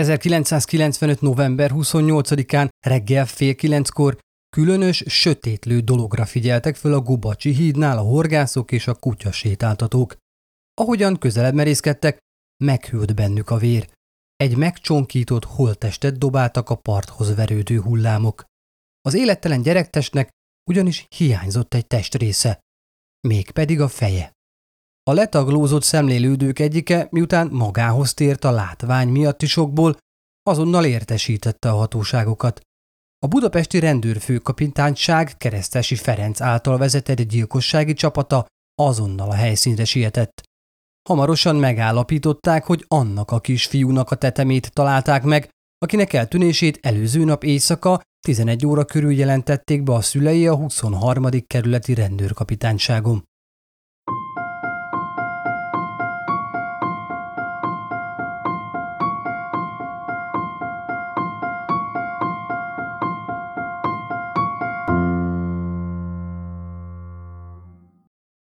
1995. november 28-án reggel fél kilenckor különös, sötétlő dologra figyeltek föl a Gubacsi hídnál a horgászok és a kutyasétáltatók. Ahogyan közelebb merészkedtek, meghűlt bennük a vér. Egy megcsonkított holttestet dobáltak a parthoz verődő hullámok. Az élettelen gyerektestnek ugyanis hiányzott egy testrésze, mégpedig a feje. A letaglózott szemlélődők egyike, miután magához tért a látvány miatti sokból, azonnal értesítette a hatóságokat. A budapesti rendőrfőkapitányság keresztesi Ferenc által vezetett gyilkossági csapata azonnal a helyszínre sietett. Hamarosan megállapították, hogy annak a kisfiúnak a tetemét találták meg, akinek eltűnését előző nap éjszaka 11 óra körül jelentették be a szülei a 23. kerületi rendőrkapitányságon.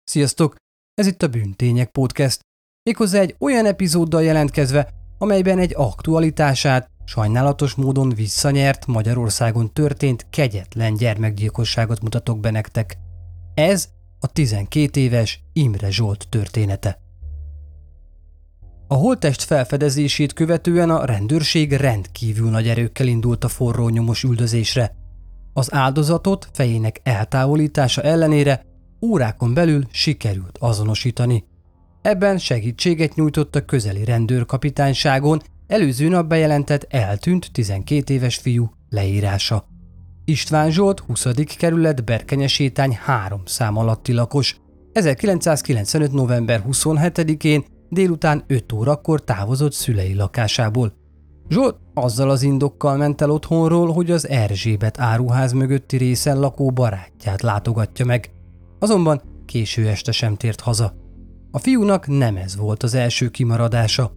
Sziasztok! Ez itt a Bűntények Podcast. Méghozzá egy olyan epizóddal jelentkezve, amelyben egy aktualitását sajnálatos módon visszanyert Magyarországon történt kegyetlen gyermekgyilkosságot mutatok be nektek. Ez a 12 éves Imre Zsolt története. A holttest felfedezését követően a rendőrség rendkívül nagy erőkkel indult a forró nyomos üldözésre. Az áldozatot fejének eltávolítása ellenére órákon belül sikerült azonosítani. Ebben segítséget nyújtott a közeli rendőrkapitányságon előző nap bejelentett eltűnt 12 éves fiú leírása. István Zsolt 20. kerület Berkenyesétány 3 szám alatti lakos. 1995. november 27-én délután 5 órakor távozott szülei lakásából. Zsolt azzal az indokkal ment el otthonról, hogy az Erzsébet áruház mögötti részen lakó barátját látogatja meg – Azonban késő este sem tért haza. A fiúnak nem ez volt az első kimaradása.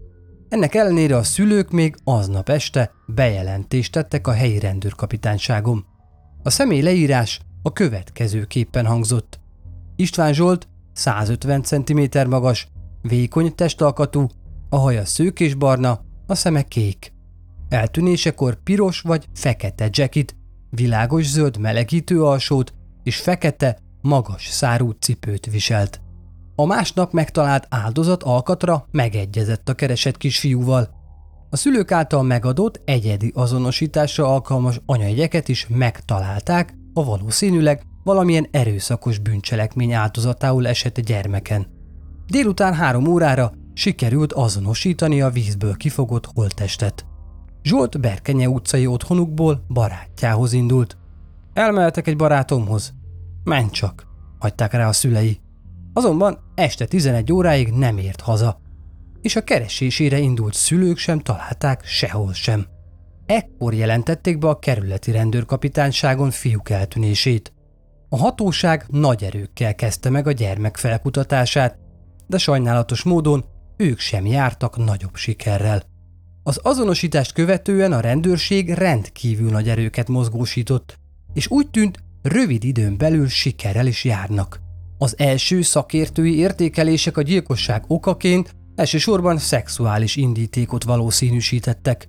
Ennek ellenére a szülők még aznap este bejelentést tettek a helyi rendőrkapitányságom. A személy leírás a következőképpen hangzott. István Zsolt 150 cm magas, vékony testalkatú, a haja szők és barna, a szeme kék. Eltűnésekor piros vagy fekete jacket, világos zöld melegítő alsót és fekete magas szárú cipőt viselt. A másnap megtalált áldozat alkatra megegyezett a keresett kisfiúval. A szülők által megadott egyedi azonosításra alkalmas anyajegyeket is megtalálták a valószínűleg valamilyen erőszakos bűncselekmény áldozatául esett gyermeken. Délután három órára sikerült azonosítani a vízből kifogott holttestet. Zsolt Berkenye utcai otthonukból barátjához indult. Elmehetek egy barátomhoz, Menj csak, hagyták rá a szülei. Azonban este 11 óráig nem ért haza, és a keresésére indult szülők sem találták sehol sem. Ekkor jelentették be a kerületi rendőrkapitányságon fiúk eltűnését. A hatóság nagy erőkkel kezdte meg a gyermek felkutatását, de sajnálatos módon ők sem jártak nagyobb sikerrel. Az azonosítást követően a rendőrség rendkívül nagy erőket mozgósított, és úgy tűnt, rövid időn belül sikerrel is járnak. Az első szakértői értékelések a gyilkosság okaként elsősorban szexuális indítékot valószínűsítettek.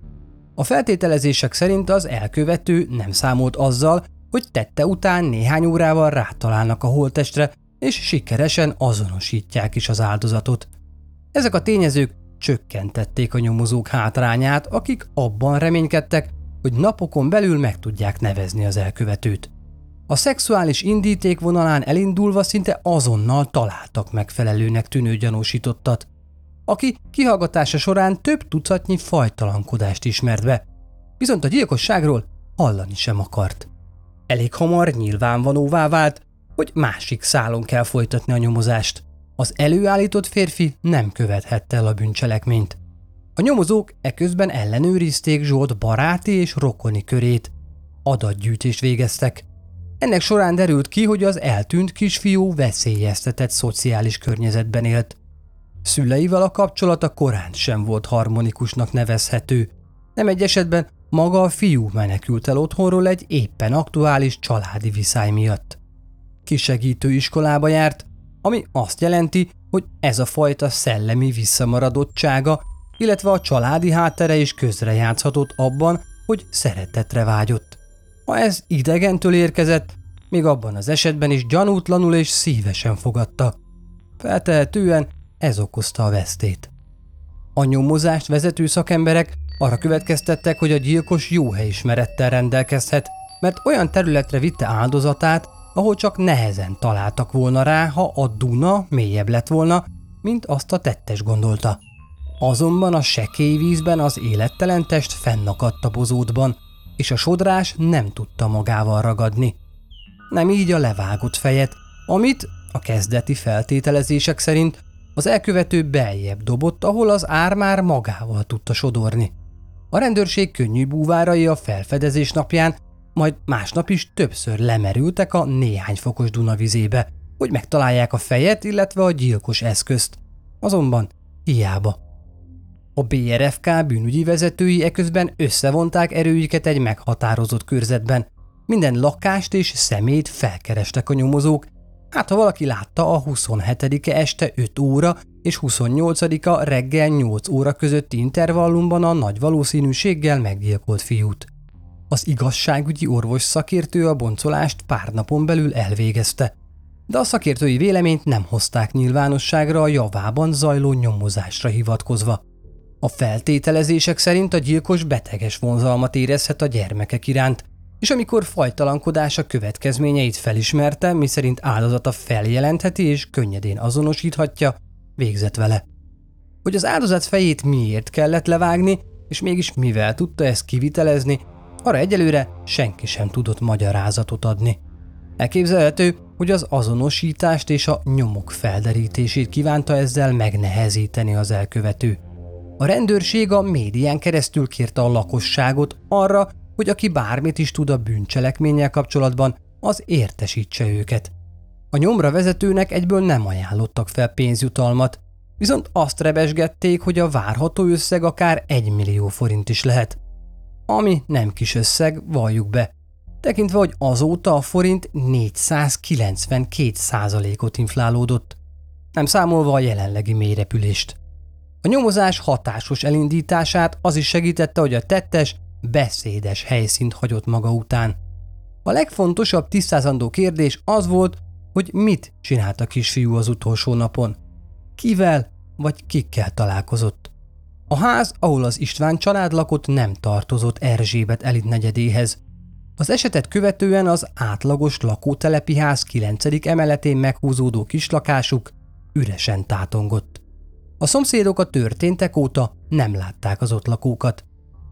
A feltételezések szerint az elkövető nem számolt azzal, hogy tette után néhány órával rátalálnak a holtestre, és sikeresen azonosítják is az áldozatot. Ezek a tényezők csökkentették a nyomozók hátrányát, akik abban reménykedtek, hogy napokon belül meg tudják nevezni az elkövetőt. A szexuális indíték vonalán elindulva szinte azonnal találtak megfelelőnek tűnő gyanúsítottat, aki kihallgatása során több tucatnyi fajtalankodást ismert be, viszont a gyilkosságról hallani sem akart. Elég hamar nyilvánvalóvá vált, hogy másik szálon kell folytatni a nyomozást. Az előállított férfi nem követhette el a bűncselekményt. A nyomozók eközben ellenőrizték Zsolt baráti és rokoni körét. Adatgyűjtést végeztek. Ennek során derült ki, hogy az eltűnt kisfiú veszélyeztetett szociális környezetben élt. Szüleivel a kapcsolata korán sem volt harmonikusnak nevezhető. Nem egy esetben maga a fiú menekült el otthonról egy éppen aktuális családi viszály miatt. Kisegítő iskolába járt, ami azt jelenti, hogy ez a fajta szellemi visszamaradottsága, illetve a családi háttere is közrejátszhatott abban, hogy szeretetre vágyott. Ha ez idegentől érkezett, még abban az esetben is gyanútlanul és szívesen fogadta. Feltehetően ez okozta a vesztét. A nyomozást vezető szakemberek arra következtettek, hogy a gyilkos jó helyismerettel rendelkezhet, mert olyan területre vitte áldozatát, ahol csak nehezen találtak volna rá, ha a Duna mélyebb lett volna, mint azt a tettes gondolta. Azonban a sekély vízben az élettelen test fennakadt a bozótban, és a sodrás nem tudta magával ragadni. Nem így a levágott fejet, amit a kezdeti feltételezések szerint az elkövető beljebb dobott, ahol az ár már magával tudta sodorni. A rendőrség könnyű búvárai a felfedezés napján, majd másnap is többször lemerültek a néhány fokos Dunavizébe, hogy megtalálják a fejet, illetve a gyilkos eszközt. Azonban hiába. A BRFK bűnügyi vezetői eközben összevonták erőiket egy meghatározott körzetben. Minden lakást és szemét felkerestek a nyomozók, hát ha valaki látta a 27-e este 5 óra és 28-a reggel 8 óra közötti intervallumban a nagy valószínűséggel meggyilkolt fiút. Az igazságügyi orvos szakértő a boncolást pár napon belül elvégezte, de a szakértői véleményt nem hozták nyilvánosságra a javában zajló nyomozásra hivatkozva. A feltételezések szerint a gyilkos beteges vonzalmat érezhet a gyermekek iránt, és amikor fajtalankodása következményeit felismerte, miszerint áldozata feljelentheti és könnyedén azonosíthatja, végzett vele. Hogy az áldozat fejét miért kellett levágni, és mégis mivel tudta ezt kivitelezni, arra egyelőre senki sem tudott magyarázatot adni. Elképzelhető, hogy az azonosítást és a nyomok felderítését kívánta ezzel megnehezíteni az elkövető. A rendőrség a médián keresztül kérte a lakosságot arra, hogy aki bármit is tud a bűncselekménnyel kapcsolatban, az értesítse őket. A nyomra vezetőnek egyből nem ajánlottak fel pénzjutalmat, viszont azt rebesgették, hogy a várható összeg akár 1 millió forint is lehet. Ami nem kis összeg, valljuk be, tekintve, hogy azóta a forint 492 ot inflálódott, nem számolva a jelenlegi mélyrepülést. A nyomozás hatásos elindítását az is segítette, hogy a tettes beszédes helyszínt hagyott maga után. A legfontosabb tisztázandó kérdés az volt, hogy mit csinált a kisfiú az utolsó napon. Kivel vagy kikkel találkozott. A ház, ahol az István család lakott, nem tartozott Erzsébet elit negyedéhez. Az esetet követően az átlagos lakótelepi ház 9. emeletén meghúzódó kislakásuk üresen tátongott. A szomszédok a történtek óta nem látták az ott lakókat.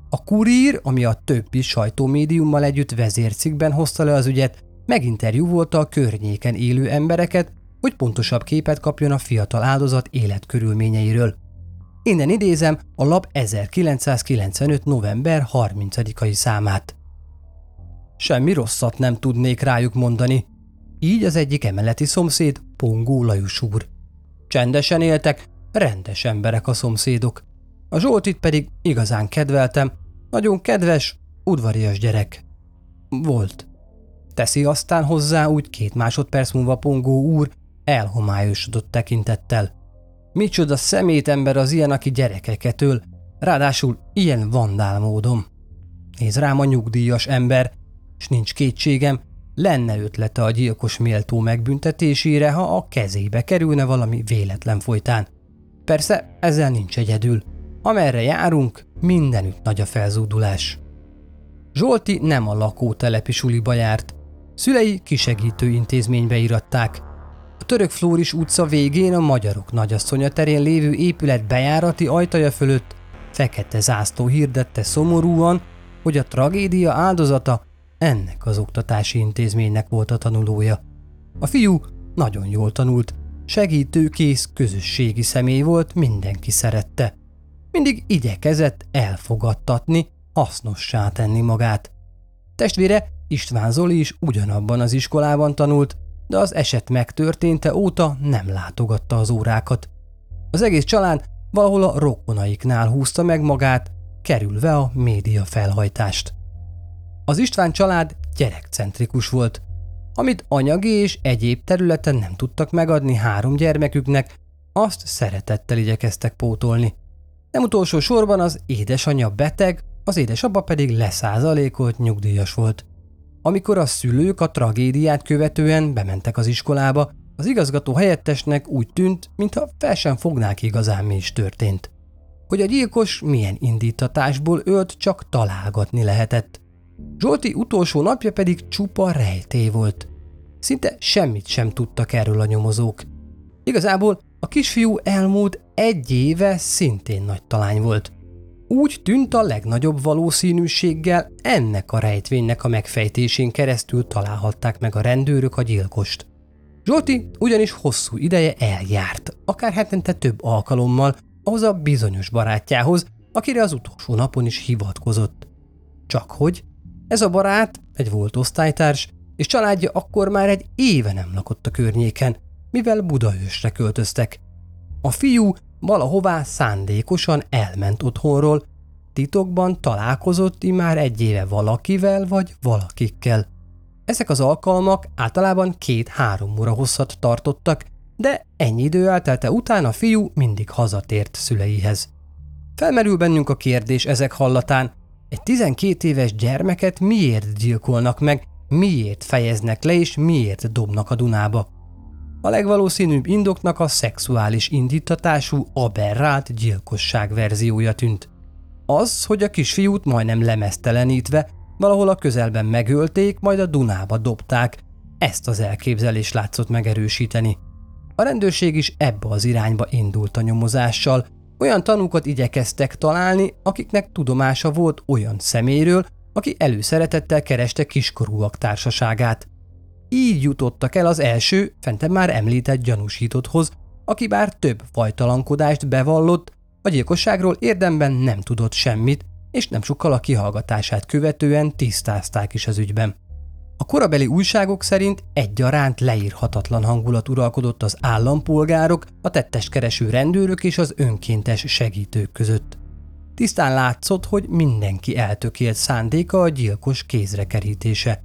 A kurír, ami a többi sajtómédiummal együtt vezércikben hozta le az ügyet, meginterjúvolta a környéken élő embereket, hogy pontosabb képet kapjon a fiatal áldozat életkörülményeiről. Innen idézem a lap 1995. november 30-ai számát. Semmi rosszat nem tudnék rájuk mondani. Így az egyik emeleti szomszéd Pongó Lajos úr. Csendesen éltek, rendes emberek a szomszédok. A Zsoltit pedig igazán kedveltem, nagyon kedves, udvarias gyerek. Volt. Teszi aztán hozzá úgy két másodperc múlva Pongó úr elhomályosodott tekintettel. Micsoda szemét ember az ilyen, aki gyerekeket öl, ráadásul ilyen vandál módon. Néz rám a nyugdíjas ember, és nincs kétségem, lenne ötlete a gyilkos méltó megbüntetésére, ha a kezébe kerülne valami véletlen folytán. Persze ezzel nincs egyedül. Amerre járunk, mindenütt nagy a felzúdulás. Zsolti nem a lakótelepi suliba járt. Szülei kisegítő intézménybe iratták. A török Flóris utca végén a Magyarok nagyasszonya terén lévő épület bejárati ajtaja fölött fekete zászló hirdette szomorúan, hogy a tragédia áldozata ennek az oktatási intézménynek volt a tanulója. A fiú nagyon jól tanult, segítőkész közösségi személy volt, mindenki szerette. Mindig igyekezett elfogadtatni, hasznossá tenni magát. Testvére István Zoli is ugyanabban az iskolában tanult, de az eset megtörténte óta nem látogatta az órákat. Az egész család valahol a rokonaiknál húzta meg magát, kerülve a média felhajtást. Az István család gyerekcentrikus volt. Amit anyagi és egyéb területen nem tudtak megadni három gyermeküknek, azt szeretettel igyekeztek pótolni. Nem utolsó sorban az édesanyja beteg, az édesapa pedig leszázalékolt nyugdíjas volt. Amikor a szülők a tragédiát követően bementek az iskolába, az igazgató helyettesnek úgy tűnt, mintha fel sem fognák igazán mi is történt. Hogy a gyilkos milyen indítatásból ölt, csak találgatni lehetett. Zsolti utolsó napja pedig csupa rejtély volt. Szinte semmit sem tudtak erről a nyomozók. Igazából a kisfiú elmúlt egy éve szintén nagy talány volt. Úgy tűnt a legnagyobb valószínűséggel ennek a rejtvénynek a megfejtésén keresztül találhatták meg a rendőrök a gyilkost. Zsolti ugyanis hosszú ideje eljárt, akár hetente több alkalommal, ahhoz a bizonyos barátjához, akire az utolsó napon is hivatkozott. Csak hogy ez a barát, egy volt osztálytárs, és családja akkor már egy éve nem lakott a környéken, mivel Budaösre költöztek. A fiú valahová szándékosan elment otthonról, titokban találkozott már egy éve valakivel vagy valakikkel. Ezek az alkalmak általában két-három óra hosszat tartottak, de ennyi idő eltelte után a fiú mindig hazatért szüleihez. Felmerül bennünk a kérdés ezek hallatán, egy 12 éves gyermeket miért gyilkolnak meg, miért fejeznek le és miért dobnak a Dunába? A legvalószínűbb indoknak a szexuális indítatású aberrált gyilkosság verziója tűnt. Az, hogy a kisfiút majdnem lemeztelenítve valahol a közelben megölték, majd a Dunába dobták, ezt az elképzelést látszott megerősíteni. A rendőrség is ebbe az irányba indult a nyomozással, olyan tanúkat igyekeztek találni, akiknek tudomása volt olyan szeméről, aki előszeretettel kereste kiskorúak társaságát. Így jutottak el az első, fentem már említett gyanúsítotthoz, aki bár több fajtalankodást bevallott, a gyilkosságról érdemben nem tudott semmit, és nem sokkal a kihallgatását követően tisztázták is az ügyben. A korabeli újságok szerint egyaránt leírhatatlan hangulat uralkodott az állampolgárok, a tetteskereső rendőrök és az önkéntes segítők között. Tisztán látszott, hogy mindenki eltökélt szándéka a gyilkos kézre kerítése.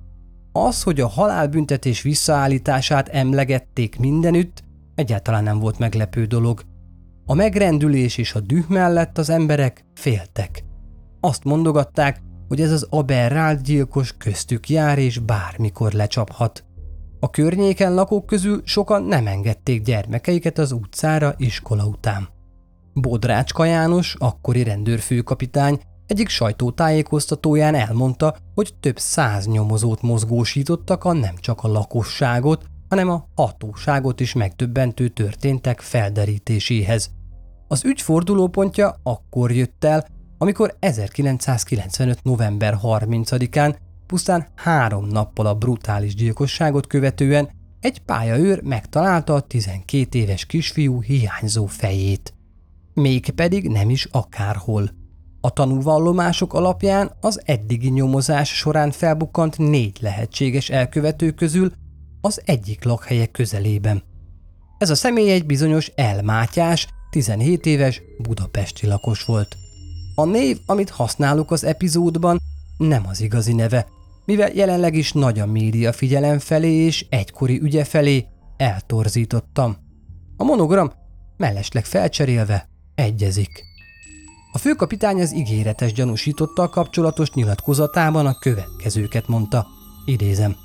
Az, hogy a halálbüntetés visszaállítását emlegették mindenütt, egyáltalán nem volt meglepő dolog. A megrendülés és a düh mellett az emberek féltek. Azt mondogatták, hogy ez az aberrált gyilkos köztük jár és bármikor lecsaphat. A környéken lakók közül sokan nem engedték gyermekeiket az utcára iskola után. Bodrácska János, akkori rendőrfőkapitány, egyik sajtótájékoztatóján elmondta, hogy több száz nyomozót mozgósítottak a nem csak a lakosságot, hanem a hatóságot is megtöbbentő történtek felderítéséhez. Az ügy fordulópontja akkor jött el, amikor 1995. november 30-án, pusztán három nappal a brutális gyilkosságot követően egy pályaőr megtalálta a 12 éves kisfiú hiányzó fejét. Mégpedig nem is akárhol. A tanúvallomások alapján az eddigi nyomozás során felbukkant négy lehetséges elkövető közül az egyik lakhelye közelében. Ez a személy egy bizonyos elmátyás, 17 éves budapesti lakos volt. A név, amit használunk az epizódban, nem az igazi neve, mivel jelenleg is nagy a média figyelem felé és egykori ügye felé eltorzítottam. A monogram mellesleg felcserélve egyezik. A főkapitány az ígéretes gyanúsítottal kapcsolatos nyilatkozatában a következőket mondta, idézem.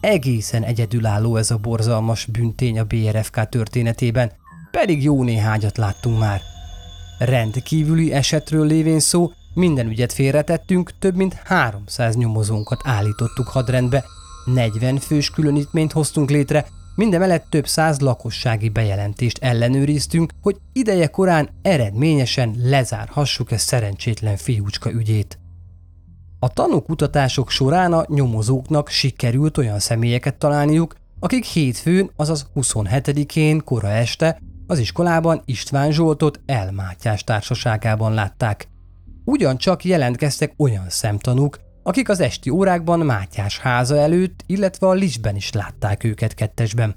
Egészen egyedülálló ez a borzalmas büntény a BRFK történetében, pedig jó néhányat láttunk már. Rendkívüli esetről lévén szó, minden ügyet félretettünk, több mint 300 nyomozónkat állítottuk hadrendbe, 40 fős különítményt hoztunk létre, Mindemellett több száz lakossági bejelentést ellenőriztünk, hogy ideje korán eredményesen lezárhassuk ezt szerencsétlen fiúcska ügyét. A tanúkutatások során a nyomozóknak sikerült olyan személyeket találniuk, akik hétfőn, azaz 27-én kora este az iskolában István Zsoltot elmátyás társaságában látták. Ugyancsak jelentkeztek olyan szemtanúk, akik az esti órákban Mátyás háza előtt, illetve a Lisben is látták őket kettesben.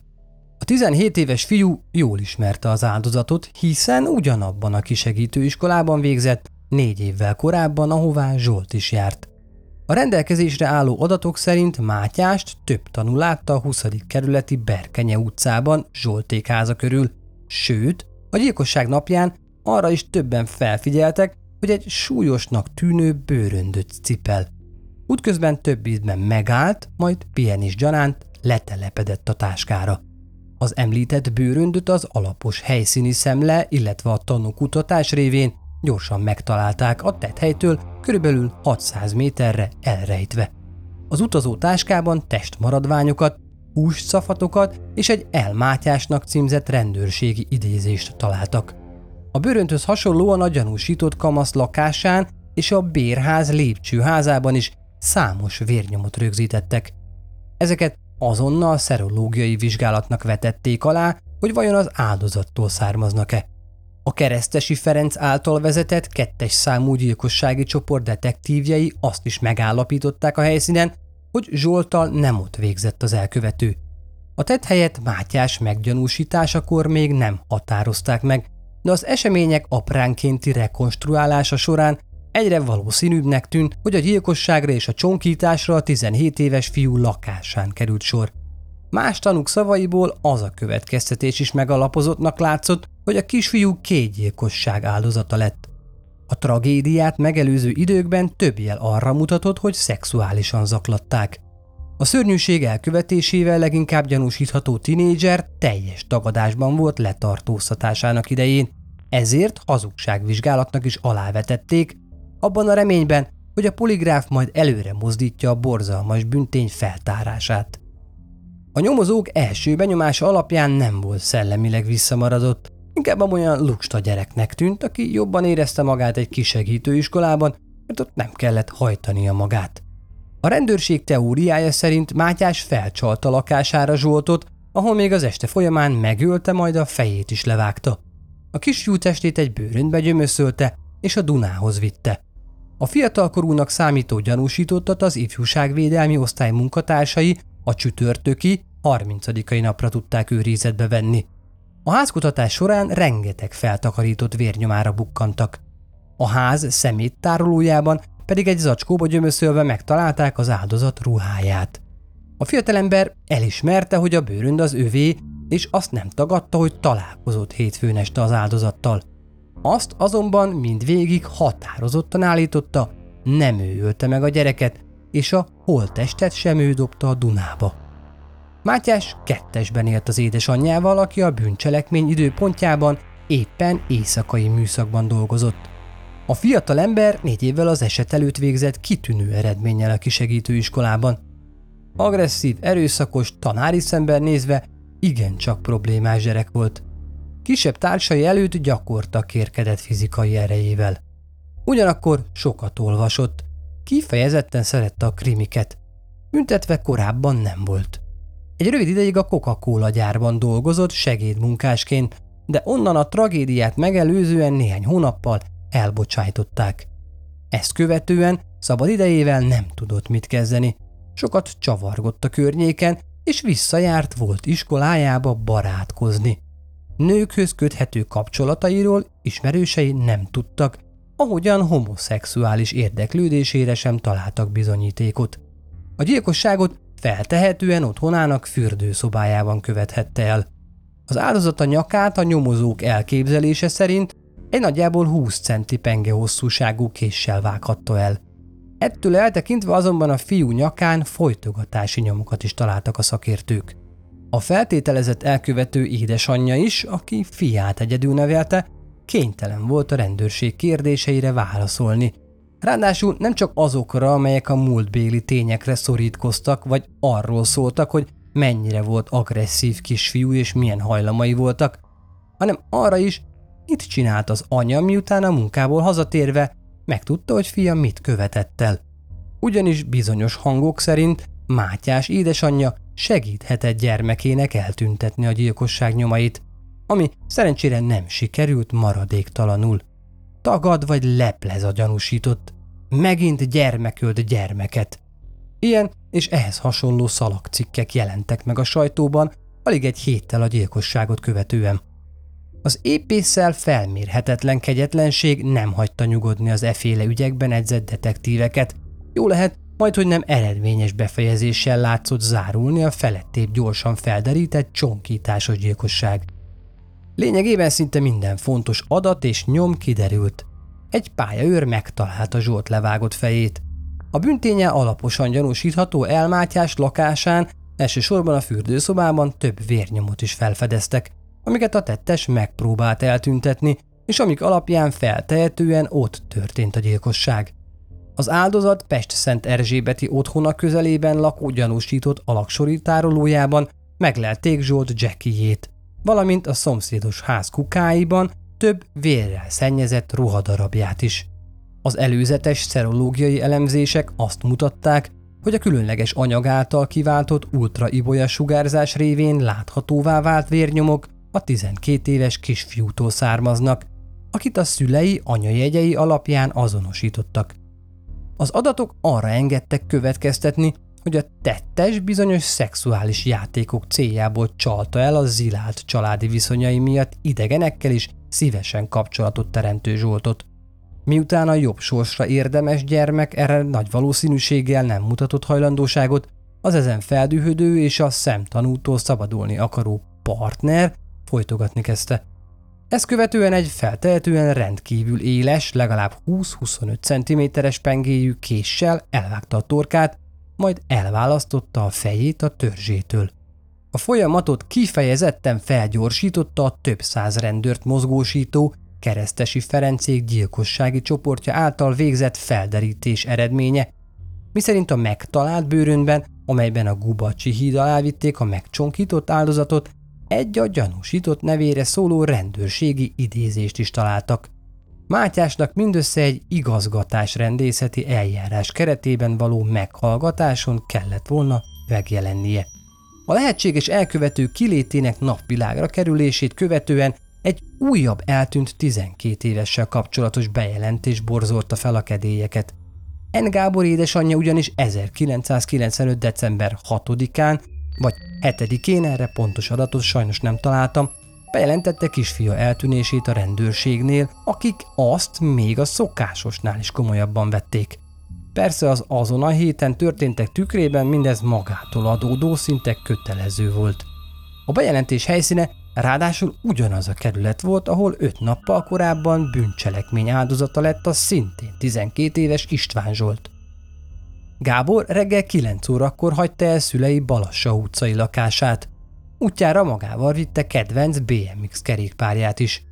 A 17 éves fiú jól ismerte az áldozatot, hiszen ugyanabban a kisegítő iskolában végzett négy évvel korábban, ahová Zsolt is járt. A rendelkezésre álló adatok szerint Mátyást több tanú látta a 20. kerületi Berkenye utcában Zsolték háza körül, sőt, a gyilkosság napján arra is többen felfigyeltek, hogy egy súlyosnak tűnő bőröndöt cipel. Útközben több ízben megállt, majd pihenis gyanánt letelepedett a táskára. Az említett bőröndöt az alapos helyszíni szemle, illetve a tanúkutatás révén gyorsan megtalálták a tethelytől körülbelül 600 méterre elrejtve. Az utazó táskában testmaradványokat, húscafatokat és egy elmátyásnak címzett rendőrségi idézést találtak. A bőröntöz hasonlóan a gyanúsított kamasz lakásán és a bérház lépcsőházában is számos vérnyomot rögzítettek. Ezeket azonnal szerológiai vizsgálatnak vetették alá, hogy vajon az áldozattól származnak-e. A keresztesi Ferenc által vezetett kettes számú gyilkossági csoport detektívjei azt is megállapították a helyszínen, hogy Zsoltal nem ott végzett az elkövető. A tett helyet Mátyás meggyanúsításakor még nem határozták meg, de az események apránkénti rekonstruálása során egyre valószínűbbnek tűnt, hogy a gyilkosságra és a csonkításra a 17 éves fiú lakásán került sor. Más tanúk szavaiból az a következtetés is megalapozottnak látszott, hogy a kisfiú két gyilkosság áldozata lett. A tragédiát megelőző időkben több jel arra mutatott, hogy szexuálisan zaklatták. A szörnyűség elkövetésével leginkább gyanúsítható tinédzser teljes tagadásban volt letartóztatásának idején, ezért hazugságvizsgálatnak is alávetették, abban a reményben, hogy a poligráf majd előre mozdítja a borzalmas büntény feltárását. A nyomozók első benyomása alapján nem volt szellemileg visszamaradott, inkább olyan luksta gyereknek tűnt, aki jobban érezte magát egy kisegítő iskolában, mert ott nem kellett hajtania magát. A rendőrség teóriája szerint Mátyás felcsalta lakására Zsoltot, ahol még az este folyamán megölte, majd a fejét is levágta. A kisfiú testét egy bőröntbe gyömöszölte, és a Dunához vitte. A fiatalkorúnak számító gyanúsítottat az ifjúságvédelmi osztály munkatársai a csütörtöki, 30 napra tudták őrizetbe venni. A házkutatás során rengeteg feltakarított vérnyomára bukkantak. A ház szeméttárolójában pedig egy zacskóba gyömöszölve megtalálták az áldozat ruháját. A fiatalember elismerte, hogy a bőrönd az övé, és azt nem tagadta, hogy találkozott hétfőn este az áldozattal. Azt azonban mindvégig határozottan állította, nem ő ölte meg a gyereket, és a holttestet sem ő dobta a Dunába. Mátyás kettesben élt az édesanyjával, aki a bűncselekmény időpontjában éppen éjszakai műszakban dolgozott. A fiatal ember négy évvel az eset előtt végzett kitűnő eredménnyel a kisegítőiskolában. Agresszív, erőszakos, tanári szemben nézve igencsak problémás gyerek volt. Kisebb társai előtt gyakorta kérkedett fizikai erejével. Ugyanakkor sokat olvasott, kifejezetten szerette a krimiket. Büntetve korábban nem volt. Egy rövid ideig a Coca-Cola gyárban dolgozott segédmunkásként, de onnan a tragédiát megelőzően néhány hónappal elbocsájtották. Ezt követően szabad idejével nem tudott mit kezdeni. Sokat csavargott a környéken, és visszajárt volt iskolájába barátkozni. Nőkhöz köthető kapcsolatairól ismerősei nem tudtak, ahogyan homoszexuális érdeklődésére sem találtak bizonyítékot. A gyilkosságot feltehetően otthonának fürdőszobájában követhette el. Az áldozat a nyakát a nyomozók elképzelése szerint egy nagyjából 20 centi penge hosszúságú késsel vághatta el. Ettől eltekintve azonban a fiú nyakán folytogatási nyomokat is találtak a szakértők. A feltételezett elkövető édesanyja is, aki fiát egyedül nevelte, kénytelen volt a rendőrség kérdéseire válaszolni. Ráadásul nem csak azokra, amelyek a múltbéli tényekre szorítkoztak, vagy arról szóltak, hogy mennyire volt agresszív kisfiú és milyen hajlamai voltak, hanem arra is, mit csinált az anya, miután a munkából hazatérve megtudta, hogy fia mit követett el. Ugyanis bizonyos hangok szerint Mátyás édesanyja segíthetett gyermekének eltüntetni a gyilkosság nyomait, ami szerencsére nem sikerült maradéktalanul. Tagad vagy leplez a gyanúsított. Megint gyermekölt gyermeket. Ilyen és ehhez hasonló szalagcikkek jelentek meg a sajtóban alig egy héttel a gyilkosságot követően. Az épésszel felmérhetetlen kegyetlenség nem hagyta nyugodni az eféle ügyekben edzett detektíveket. Jó lehet, majd hogy nem eredményes befejezéssel látszott zárulni a felettébb gyorsan felderített csonkításos gyilkosság. Lényegében szinte minden fontos adat és nyom kiderült. Egy pályaőr megtalálta Zsolt levágott fejét. A bünténye alaposan gyanúsítható elmátyás lakásán, elsősorban a fürdőszobában több vérnyomot is felfedeztek, amiket a tettes megpróbált eltüntetni, és amik alapján feltehetően ott történt a gyilkosság. Az áldozat Pest-Szent Erzsébeti otthona közelében lakó gyanúsított alaksori tárolójában meglelték Zsolt Jackiejét, valamint a szomszédos ház kukáiban több vérrel szennyezett ruhadarabját is. Az előzetes szerológiai elemzések azt mutatták, hogy a különleges anyag által kiváltott ultraibolya sugárzás révén láthatóvá vált vérnyomok a 12 éves kisfiútól származnak, akit a szülei anyajegyei alapján azonosítottak. Az adatok arra engedtek következtetni, hogy a tettes bizonyos szexuális játékok céljából csalta el a zilált családi viszonyai miatt idegenekkel is szívesen kapcsolatot teremtő Zsoltot. Miután a jobb sorsra érdemes gyermek erre nagy valószínűséggel nem mutatott hajlandóságot, az ezen feldühödő és a szemtanútól szabadulni akaró partner folytogatni kezdte. Ezt követően egy feltehetően rendkívül éles, legalább 20-25 cm-es pengéjű késsel elvágta a torkát, majd elválasztotta a fejét a törzsétől. A folyamatot kifejezetten felgyorsította a több száz rendőrt mozgósító, keresztesi Ferencék gyilkossági csoportja által végzett felderítés eredménye, miszerint a megtalált bőrönben, amelyben a Gubacsi híd alá vitték a megcsonkított áldozatot, egy a gyanúsított nevére szóló rendőrségi idézést is találtak. Mátyásnak mindössze egy igazgatás rendészeti eljárás keretében való meghallgatáson kellett volna megjelennie. A lehetséges elkövető kilétének napvilágra kerülését követően egy újabb eltűnt 12 évessel kapcsolatos bejelentés borzolta fel a kedélyeket. N. Gábor édesanyja ugyanis 1995. december 6-án vagy 7-én erre pontos adatot sajnos nem találtam, bejelentette kisfia eltűnését a rendőrségnél, akik azt még a szokásosnál is komolyabban vették. Persze az azon a héten történtek tükrében mindez magától adódó szinte kötelező volt. A bejelentés helyszíne ráadásul ugyanaz a kerület volt, ahol öt nappal korábban bűncselekmény áldozata lett a szintén 12 éves István Zsolt. Gábor reggel 9 órakor hagyta el szülei Balassa utcai lakását. Útjára magával vitte kedvenc BMX kerékpárját is.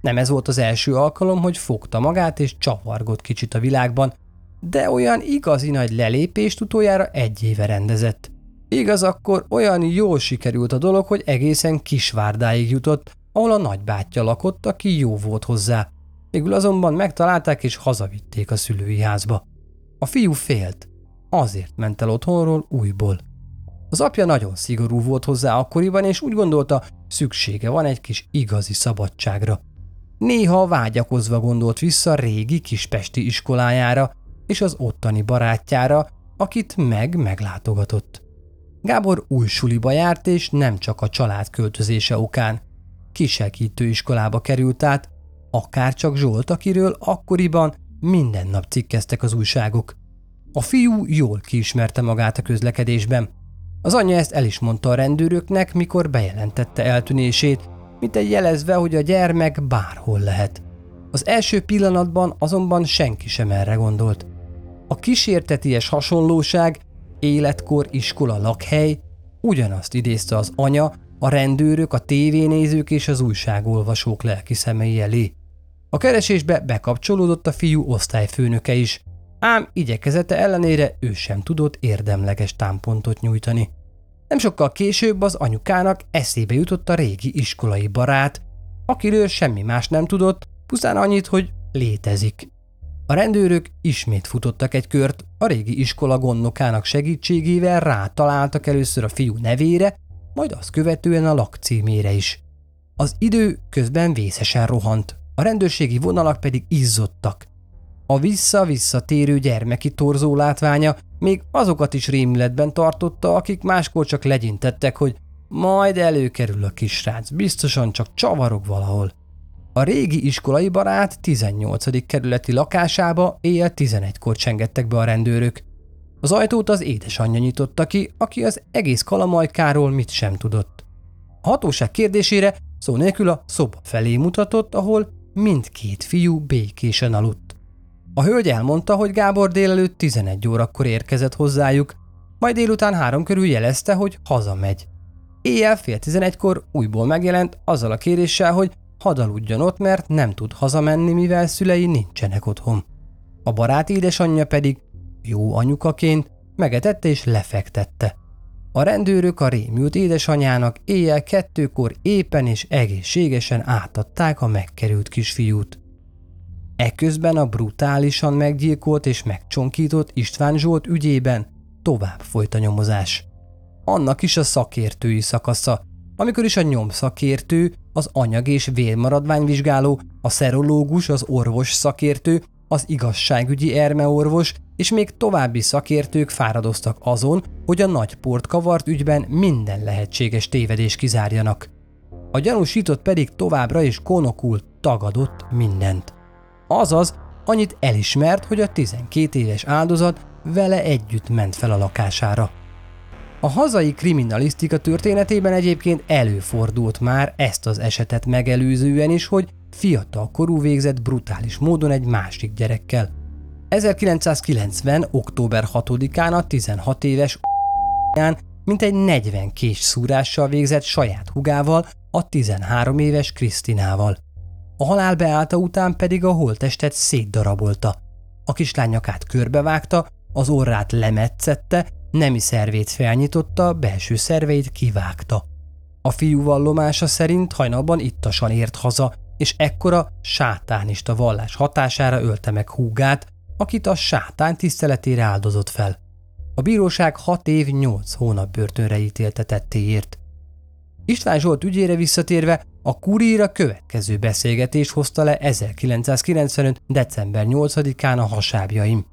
Nem ez volt az első alkalom, hogy fogta magát és csavargott kicsit a világban, de olyan igazi nagy lelépést utoljára egy éve rendezett. Igaz, akkor olyan jól sikerült a dolog, hogy egészen Kisvárdáig jutott, ahol a nagybátyja lakott, aki jó volt hozzá. Végül azonban megtalálták és hazavitték a szülői házba. A fiú félt. Azért ment el otthonról újból. Az apja nagyon szigorú volt hozzá akkoriban, és úgy gondolta, szüksége van egy kis igazi szabadságra. Néha vágyakozva gondolt vissza régi kispesti iskolájára és az ottani barátjára, akit meg meglátogatott. Gábor új suliba járt, és nem csak a család költözése okán. Kisegítő iskolába került át, akár csak Zsolt, akiről akkoriban minden nap cikkeztek az újságok. A fiú jól kiismerte magát a közlekedésben. Az anyja ezt el is mondta a rendőröknek, mikor bejelentette eltűnését, mint egy jelezve, hogy a gyermek bárhol lehet. Az első pillanatban azonban senki sem erre gondolt. A kísérteties hasonlóság, életkor, iskola, lakhely ugyanazt idézte az anya, a rendőrök, a tévénézők és az újságolvasók lelki szemei elé. A keresésbe bekapcsolódott a fiú osztályfőnöke is, ám igyekezete ellenére ő sem tudott érdemleges támpontot nyújtani. Nem sokkal később az anyukának eszébe jutott a régi iskolai barát, akiről semmi más nem tudott, pusztán annyit, hogy létezik. A rendőrök ismét futottak egy kört, A régi iskola gondnokának segítségével rátaláltak először a fiú nevére, majd azt követően a lakcímére is. Az idő közben vészesen rohant, a rendőrségi vonalak pedig izzottak. A vissza-visszatérő gyermeki torzó látványa még azokat is rémületben tartotta, akik máskor csak legyintettek, hogy majd előkerül a kisrác, biztosan csak csavarog valahol. A régi iskolai barát 18. kerületi lakásába éjjel 11-kor csengettek be a rendőrök. Az ajtót az édesanyja nyitotta ki, aki az egész kalamajkáról mit sem tudott. A hatóság kérdésére szó nélkül a szoba felé mutatott, ahol mindkét fiú békésen aludt. A hölgy elmondta, hogy Gábor délelőtt 11 órakor érkezett hozzájuk, majd délután három körül jelezte, hogy hazamegy. Éjjel fél tizenegykor újból megjelent azzal a kéréssel, hogy hadd aludjon ott, mert nem tud hazamenni, mivel szülei nincsenek otthon. A barát édesanyja pedig jó anyukaként megetette és lefektette. A rendőrök a rémült édesanyának éjjel kettőkor éppen és egészségesen átadták a megkerült kisfiút. Eközben a brutálisan meggyilkolt és megcsonkított István Zsolt ügyében tovább folyt a nyomozás. Annak is a szakértői szakasza, amikor is a nyomszakértő, az anyag- és vérmaradványvizsgáló, a szerológus, az orvos szakértő, az igazságügyi ermeorvos és még további szakértők fáradoztak azon, hogy a nagy port kavart ügyben minden lehetséges tévedés kizárjanak. A gyanúsított pedig továbbra is konokul tagadott mindent. Azaz, annyit elismert, hogy a 12 éves áldozat vele együtt ment fel a lakására. A hazai kriminalisztika történetében egyébként előfordult már ezt az esetet megelőzően is, hogy fiatal korú végzett brutális módon egy másik gyerekkel. 1990. október 6-án a 16 éves mint egy 40 kés szúrással végzett saját hugával, a 13 éves Krisztinával. A halál beállta után pedig a holtestet szétdarabolta. A kislány nyakát körbevágta, az orrát lemetszette, nemi szervét felnyitotta, belső szerveit kivágta. A fiú vallomása szerint hajnalban ittasan ért haza, és ekkora sátánista vallás hatására ölte meg húgát, akit a sátán tiszteletére áldozott fel. A bíróság 6 év 8 hónap börtönre ítélte tettéért. István Zsolt ügyére visszatérve, a kuríra következő beszélgetés hozta le 1995. december 8-án a hasábjaim.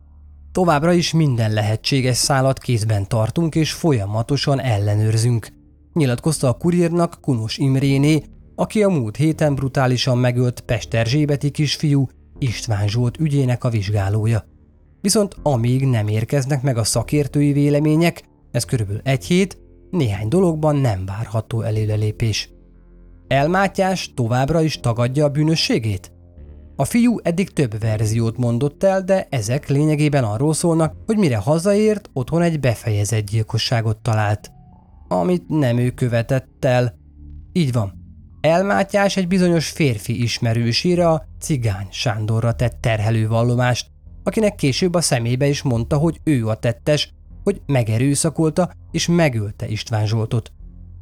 Továbbra is minden lehetséges szálat kézben tartunk és folyamatosan ellenőrzünk. Nyilatkozta a kurírnak Kunos Imréné, aki a múlt héten brutálisan megölt Pesterzsébeti kisfiú István Zsolt ügyének a vizsgálója. Viszont amíg nem érkeznek meg a szakértői vélemények, ez körülbelül egy hét, néhány dologban nem várható előrelépés. Elmátyás továbbra is tagadja a bűnösségét? A fiú eddig több verziót mondott el, de ezek lényegében arról szólnak, hogy mire hazaért, otthon egy befejezett gyilkosságot talált. Amit nem ő követett el. Így van. Elmátyás egy bizonyos férfi ismerősére a cigány Sándorra tett terhelő vallomást, akinek később a szemébe is mondta, hogy ő a tettes, hogy megerőszakolta és megölte István Zsoltot.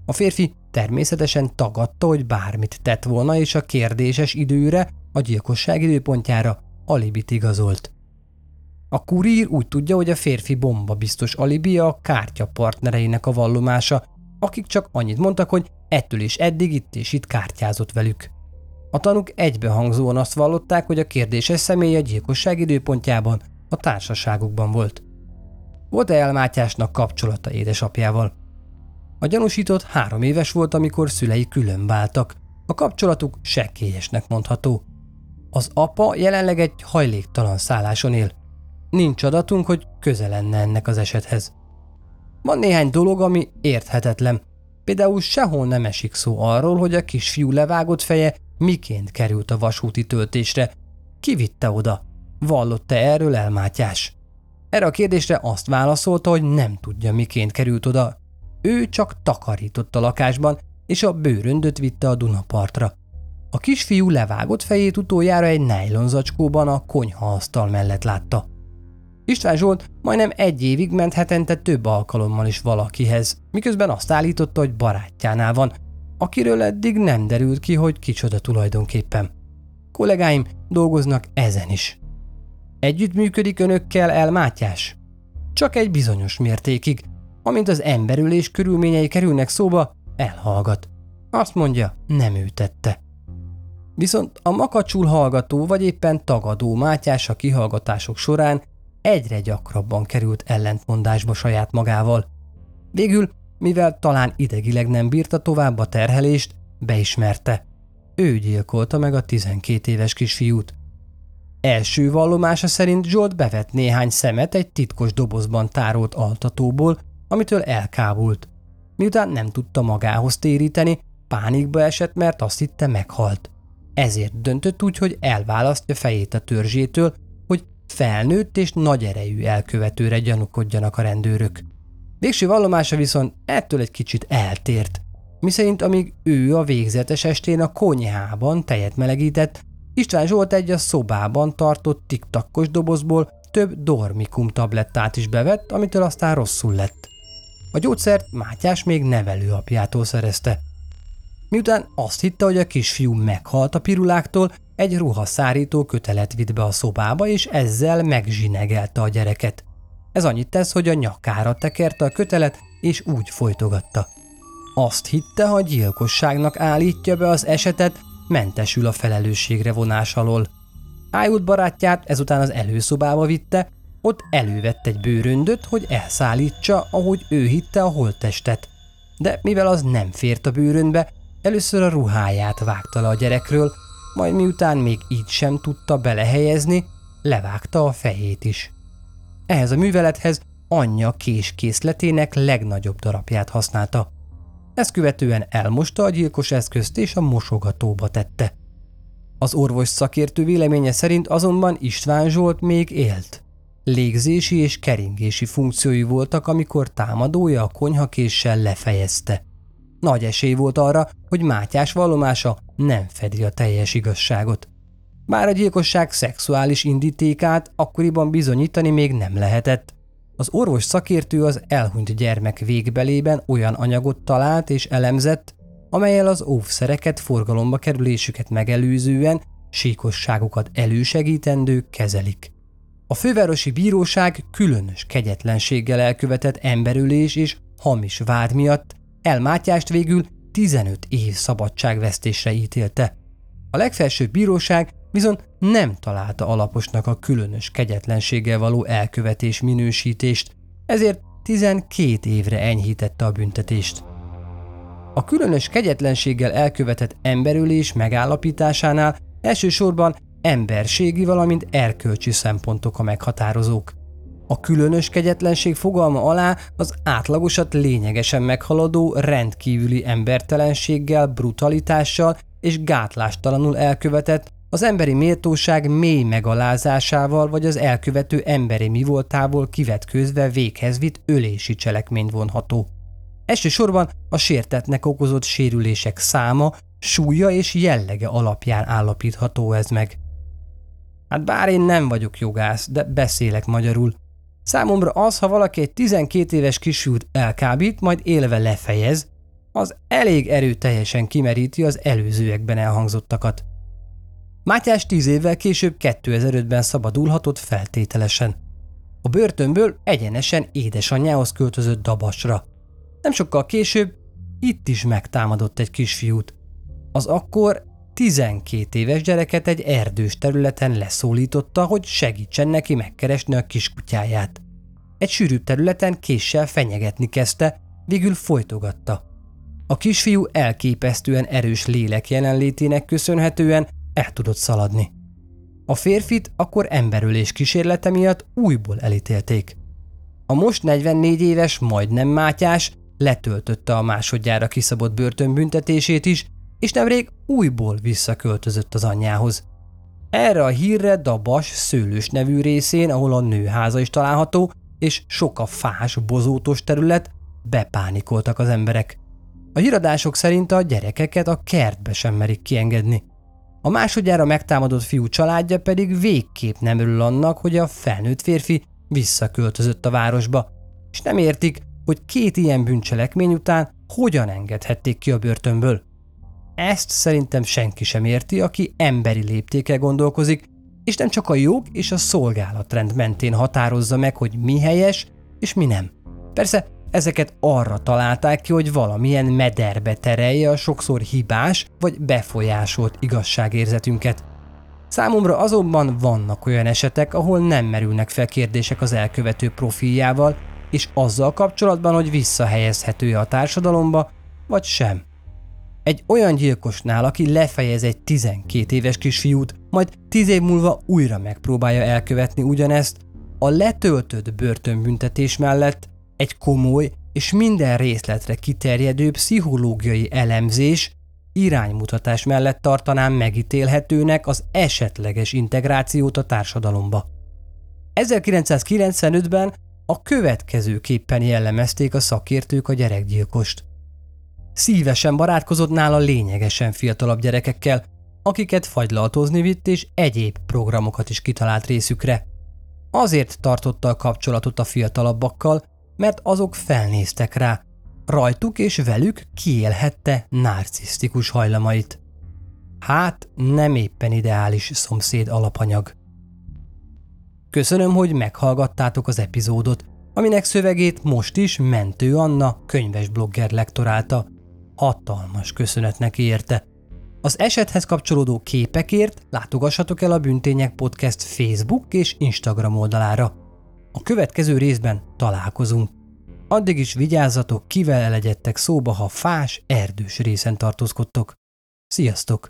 A férfi természetesen tagadta, hogy bármit tett volna, és a kérdéses időre, a gyilkosság időpontjára alibit igazolt. A kurír úgy tudja, hogy a férfi bomba biztos alibi a kártya partnereinek a vallomása, akik csak annyit mondtak, hogy ettől is eddig itt és itt kártyázott velük. A tanúk egybehangzóan azt vallották, hogy a kérdéses személy a gyilkosság időpontjában a társaságukban volt. Volt-e elmátyásnak kapcsolata édesapjával? A gyanúsított három éves volt, amikor szülei külön. A kapcsolatuk sekkélyesnek mondható. Az apa jelenleg egy hajléktalan szálláson él. Nincs adatunk, hogy köze lenne ennek az esethez. Van néhány dolog, ami érthetetlen. Például sehol nem esik szó arról, hogy a kisfiú levágott feje miként került a vasúti töltésre. Ki vitte oda? Vallott-e erről elmátyás? Erre a kérdésre azt válaszolta, hogy nem tudja, miként került oda. Ő csak takarított a lakásban, és a bőröndöt vitte a Dunapartra. A kisfiú levágott fejét utoljára egy nájlonzacskóban a konyhaasztal mellett látta. István Zsolt majdnem egy évig ment hetente több alkalommal is valakihez, miközben azt állította, hogy barátjánál van, akiről eddig nem derült ki, hogy kicsoda tulajdonképpen. Kollégáim dolgoznak ezen is. Együtt működik önökkel El Mátyás? Csak egy bizonyos mértékig. Amint az emberülés körülményei kerülnek szóba, elhallgat. Azt mondja, nem ő. Viszont a makacsul hallgató vagy éppen tagadó Mátyás a kihallgatások során egyre gyakrabban került ellentmondásba saját magával. Végül, mivel talán idegileg nem bírta tovább a terhelést, beismerte. Ő gyilkolta meg a 12 éves kisfiút. Első vallomása szerint Zsolt bevett néhány szemet egy titkos dobozban tárolt altatóból, amitől elkábult. Miután nem tudta magához téríteni, pánikba esett, mert azt hitte meghalt. Ezért döntött úgy, hogy elválasztja fejét a törzsétől, hogy felnőtt és nagy erejű elkövetőre gyanúkodjanak a rendőrök. Végső vallomása viszont ettől egy kicsit eltért, miszerint amíg ő a végzetes estén a konyhában tejet melegített, István Zsolt egy a szobában tartott tiktakkos dobozból több dormikum tablettát is bevett, amitől aztán rosszul lett. A gyógyszert Mátyás még nevelőapjától szerezte. Miután azt hitte, hogy a kisfiú meghalt a piruláktól, egy ruhaszárító kötelet vitt be a szobába, és ezzel megzsinegelte a gyereket. Ez annyit tesz, hogy a nyakára tekerte a kötelet, és úgy folytogatta. Azt hitte, ha gyilkosságnak állítja be az esetet, mentesül a felelősségre vonás alól. Ájút barátját ezután az előszobába vitte, ott elővett egy bőröndöt, hogy elszállítsa, ahogy ő hitte a holttestet. De mivel az nem fért a bőrönbe, először a ruháját vágta le a gyerekről, majd miután még így sem tudta belehelyezni, levágta a fejét is. Ehhez a művelethez anyja késkészletének legnagyobb darabját használta. Ezt követően elmosta a gyilkos eszközt és a mosogatóba tette. Az orvos szakértő véleménye szerint azonban István Zsolt még élt. Légzési és keringési funkciói voltak, amikor támadója a konyhakéssel lefejezte. Nagy esély volt arra, hogy Mátyás vallomása nem fedi a teljes igazságot. Bár a gyilkosság szexuális indítékát akkoriban bizonyítani még nem lehetett, az orvos szakértő az elhunyt gyermek végbelében olyan anyagot talált és elemzett, amelyel az óvszereket forgalomba kerülésüket megelőzően síkosságokat elősegítendő kezelik. A fővárosi bíróság különös kegyetlenséggel elkövetett emberülés és hamis vád miatt elmátyást végül 15 év szabadságvesztésre ítélte. A legfelsőbb bíróság viszont nem találta alaposnak a különös kegyetlenséggel való elkövetés minősítést, ezért 12 évre enyhítette a büntetést. A különös kegyetlenséggel elkövetett emberülés megállapításánál elsősorban emberségi, valamint erkölcsi szempontok a meghatározók. A különös kegyetlenség fogalma alá az átlagosat lényegesen meghaladó rendkívüli embertelenséggel, brutalitással és gátlástalanul elkövetett, az emberi méltóság mély megalázásával vagy az elkövető emberi mi voltából kivetkőzve véghez vitt ölési cselekményt vonható. Elsősorban a sértetnek okozott sérülések száma, súlya és jellege alapján állapítható ez meg. Hát bár én nem vagyok jogász, de beszélek magyarul. Számomra az, ha valaki egy 12 éves kisfiút elkábít, majd élve lefejez, az elég erőteljesen kimeríti az előzőekben elhangzottakat. Mátyás tíz évvel később 2005-ben szabadulhatott feltételesen. A börtönből egyenesen édesanyjához költözött Dabasra. Nem sokkal később itt is megtámadott egy kisfiút. Az akkor 12 éves gyereket egy erdős területen leszólította, hogy segítsen neki megkeresni a kiskutyáját. Egy sűrűbb területen késsel fenyegetni kezdte, végül folytogatta. A kisfiú elképesztően erős lélek jelenlétének köszönhetően el tudott szaladni. A férfit akkor emberölés kísérlete miatt újból elítélték. A most 44 éves, majdnem Mátyás letöltötte a másodjára kiszabott börtönbüntetését is, és nemrég újból visszaköltözött az anyjához. Erre a hírre Dabas szőlős nevű részén, ahol a nőháza is található, és sok a fás, bozótos terület, bepánikoltak az emberek. A híradások szerint a gyerekeket a kertbe sem merik kiengedni. A másodjára megtámadott fiú családja pedig végképp nem örül annak, hogy a felnőtt férfi visszaköltözött a városba, és nem értik, hogy két ilyen bűncselekmény után hogyan engedhették ki a börtönből. Ezt szerintem senki sem érti, aki emberi léptékkel gondolkozik, és nem csak a jog és a szolgálatrend mentén határozza meg, hogy mi helyes, és mi nem. Persze ezeket arra találták ki, hogy valamilyen mederbe terelje a sokszor hibás vagy befolyásolt igazságérzetünket. Számomra azonban vannak olyan esetek, ahol nem merülnek fel kérdések az elkövető profiljával, és azzal kapcsolatban, hogy visszahelyezhető-e a társadalomba, vagy sem. Egy olyan gyilkosnál, aki lefejez egy 12 éves kisfiút, majd 10 év múlva újra megpróbálja elkövetni ugyanezt, a letöltött börtönbüntetés mellett egy komoly és minden részletre kiterjedő pszichológiai elemzés, iránymutatás mellett tartanám megítélhetőnek az esetleges integrációt a társadalomba. 1995-ben a következőképpen jellemezték a szakértők a gyerekgyilkost. Szívesen barátkozott nála lényegesen fiatalabb gyerekekkel, akiket fagylaltozni vitt és egyéb programokat is kitalált részükre. Azért tartotta a kapcsolatot a fiatalabbakkal, mert azok felnéztek rá, rajtuk és velük kiélhette narcisztikus hajlamait. Hát nem éppen ideális szomszéd alapanyag. Köszönöm, hogy meghallgattátok az epizódot, aminek szövegét most is Mentő Anna könyves blogger lektorálta. Hatalmas köszönetnek érte. Az esethez kapcsolódó képekért látogassatok el a Büntények Podcast Facebook és Instagram oldalára. A következő részben találkozunk. Addig is vigyázzatok, kivel elegyedtek szóba, ha fás, erdős részen tartózkodtok. Sziasztok!